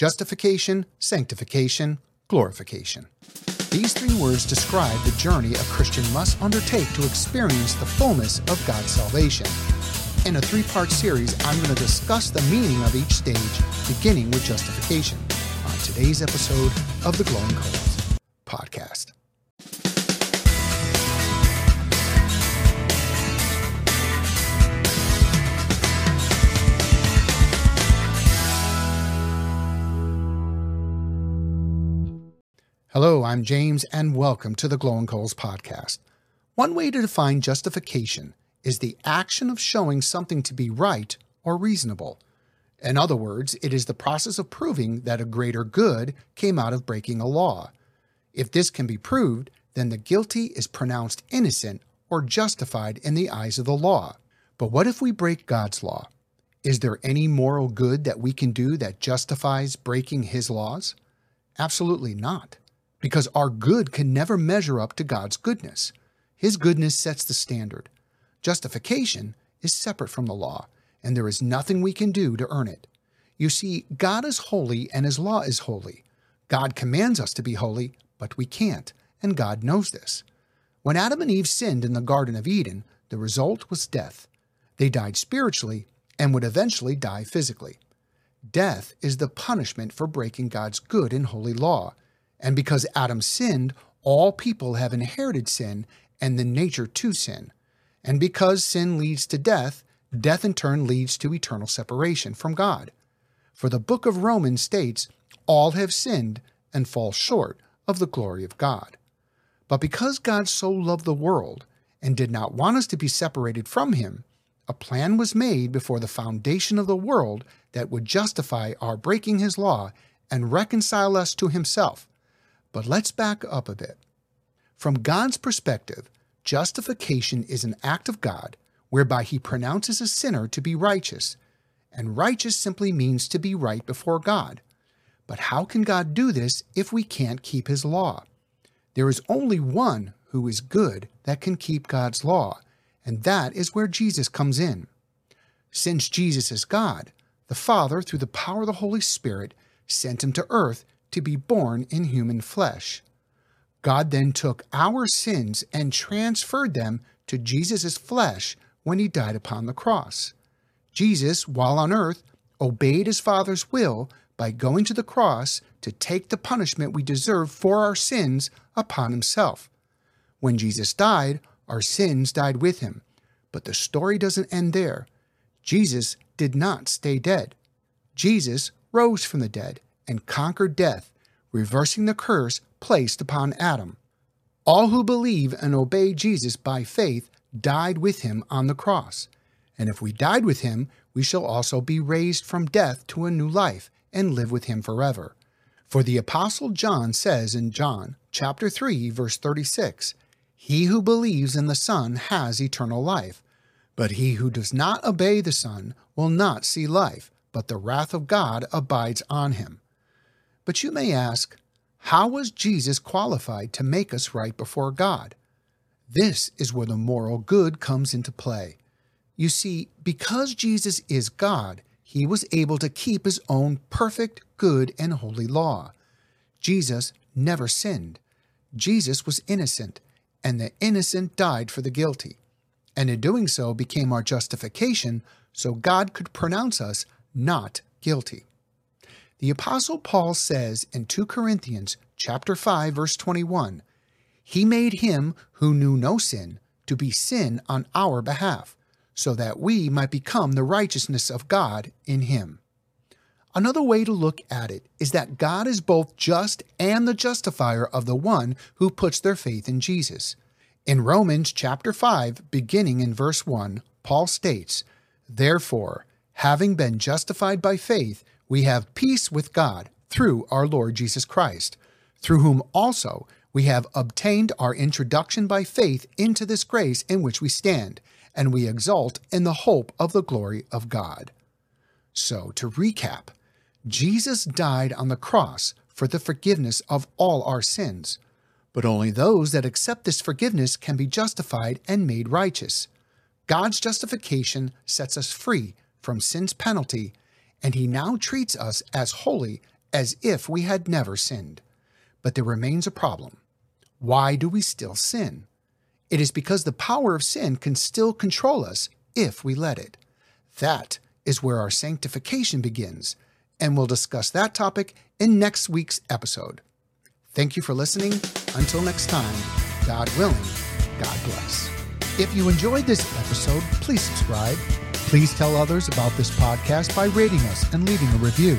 justification, sanctification, glorification. These three words describe the journey a Christian must undertake to experience the fullness of God's salvation. In a three part series, I'm going to discuss the meaning of each stage, beginning with justification, on today's episode of the Glowing Coals podcast. Hello, I'm James, and welcome to the Glowing Coals podcast. One way to define justification is the action of showing something to be right or reasonable. In other words, it is the process of proving that a greater good came out of breaking a law. If this can be proved, then the guilty is pronounced innocent or justified in the eyes of the law. But what if we break God's law? Is there any moral good that we can do that justifies breaking His laws? Absolutely not because our good can never measure up to God's goodness. His goodness sets the standard. Justification is separate from the law, and there is nothing we can do to earn it. You see, God is holy and His law is holy. God commands us to be holy, but we can't, and God knows this. When Adam and Eve sinned in the Garden of Eden, the result was death. They died spiritually and would eventually die physically. Death is the punishment for breaking God's good and holy law, and because Adam sinned, all people have inherited sin and the nature to sin. And because sin leads to death, death in turn leads to eternal separation from God. For the book of Romans states, All have sinned and fall short of the glory of God. But because God so loved the world and did not want us to be separated from Him, a plan was made before the foundation of the world that would justify our breaking His law and reconcile us to Himself but let's back up a bit. From God's perspective, justification is an act of God whereby he pronounces a sinner to be righteous, and righteous simply means to be right before God. But how can God do this if we can't keep his law? There is only one who is good that can keep God's law, and that is where Jesus comes in. Since Jesus is God, the Father, through the power of the Holy Spirit, sent him to earth to be born in human flesh. God then took our sins and transferred them to Jesus' flesh when he died upon the cross. Jesus, while on earth, obeyed his Father's will by going to the cross to take the punishment we deserve for our sins upon himself. When Jesus died, our sins died with him. But the story doesn't end there. Jesus did not stay dead. Jesus rose from the dead and conquered death, reversing the curse placed upon Adam. All who believe and obey Jesus by faith died with him on the cross. And if we died with him, we shall also be raised from death to a new life and live with him forever. For the apostle John says in John chapter 3 verse 36, he who believes in the Son has eternal life, but he who does not obey the Son will not see life, but the wrath of God abides on him. But you may ask, how was Jesus qualified to make us right before God? This is where the moral good comes into play. You see, because Jesus is God, he was able to keep his own perfect, good, and holy law. Jesus never sinned. Jesus was innocent, and the innocent died for the guilty. And in doing so became our justification so God could pronounce us not guilty. The apostle Paul says in 2 Corinthians chapter 5 verse 21, he made him who knew no sin to be sin on our behalf, so that we might become the righteousness of God in him. Another way to look at it is that God is both just and the justifier of the one who puts their faith in Jesus. In Romans chapter 5, beginning in verse 1, Paul states, Therefore, having been justified by faith, we have peace with God through our Lord Jesus Christ, through whom also we have obtained our introduction by faith into this grace in which we stand, and we exult in the hope of the glory of God. So, to recap, Jesus died on the cross for the forgiveness of all our sins, but only those that accept this forgiveness can be justified and made righteous. God's justification sets us free from sin's penalty and he now treats us as holy as if we had never sinned. But there remains a problem. Why do we still sin? It is because the power of sin can still control us if we let it. That is where our sanctification begins, and we'll discuss that topic in next week's episode. Thank you for listening. Until next time, God willing, God bless. If you enjoyed this episode, please subscribe. Please tell others about this podcast by rating us and leaving a review.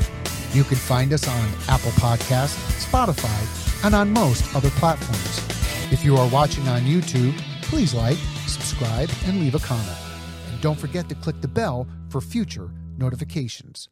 You can find us on Apple Podcasts, Spotify, and on most other platforms. If you are watching on YouTube, please like, subscribe, and leave a comment. And don't forget to click the bell for future notifications.